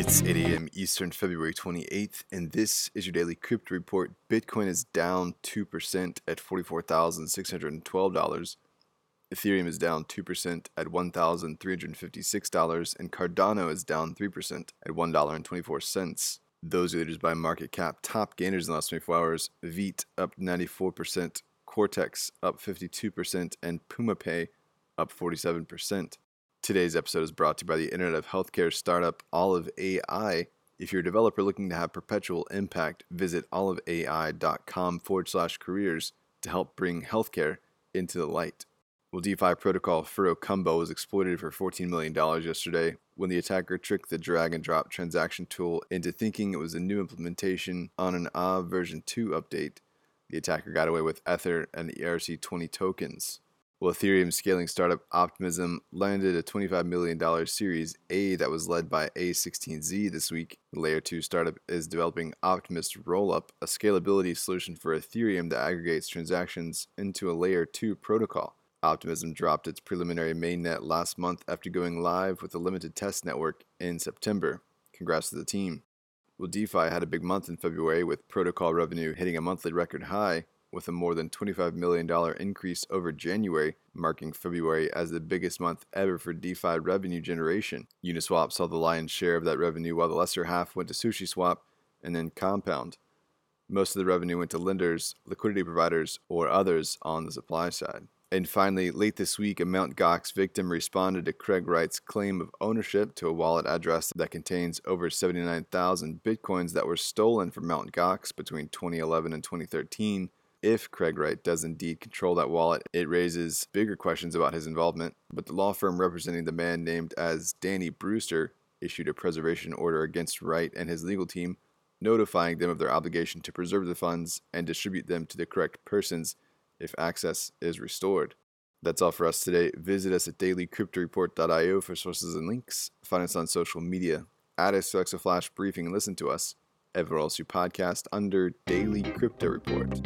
It's 8 a.m. Eastern, February 28th, and this is your daily crypto report. Bitcoin is down 2% at $44,612. Ethereum is down 2% at $1,356, and Cardano is down 3% at $1.24. Those are leaders by market cap. Top gainers in the last 24 hours Vite up 94%, Cortex up 52%, and PumaPay up 47%. Today's episode is brought to you by the Internet of Healthcare startup Olive AI. If you're a developer looking to have perpetual impact, visit oliveai.com forward slash careers to help bring healthcare into the light. Well, DeFi protocol Furucombo was exploited for $14 million yesterday when the attacker tricked the drag and drop transaction tool into thinking it was a new implementation on an Aave version 2 update. The attacker got away with Ether and the ERC20 tokens. Well, Ethereum scaling startup Optimism landed a $25 million Series A that was led by A16Z this week. The Layer 2 startup is developing Optimist Rollup, a scalability solution for Ethereum that aggregates transactions into a Layer 2 protocol. Optimism dropped its preliminary mainnet last month after going live with a limited test network in September. Congrats to the team. Well, DeFi had a big month in February with protocol revenue hitting a monthly record high with a more than $25 million increase over January, marking February as the biggest month ever for DeFi revenue generation. Uniswap saw the lion's share of that revenue, while the lesser half went to SushiSwap and then Compound. Most of the revenue went to lenders, liquidity providers, or others on the supply side. And finally, late this week, a Mt. Gox victim responded to Craig Wright's claim of ownership to a wallet address that contains over 79,000 bitcoins that were stolen from Mt. Gox between 2011 and 2013 if Craig Wright does indeed control that wallet, it raises bigger questions about his involvement. But the law firm representing the man named as Danny Brewster issued a preservation order against Wright and his legal team, notifying them of their obligation to preserve the funds and distribute them to the correct persons if access is restored. That's all for us today. Visit us at dailycryptoreport.io for sources and links. Find us on social media. Add us to Alexa Flash Briefing and listen to us everywhere else you podcast under Daily Crypto Report.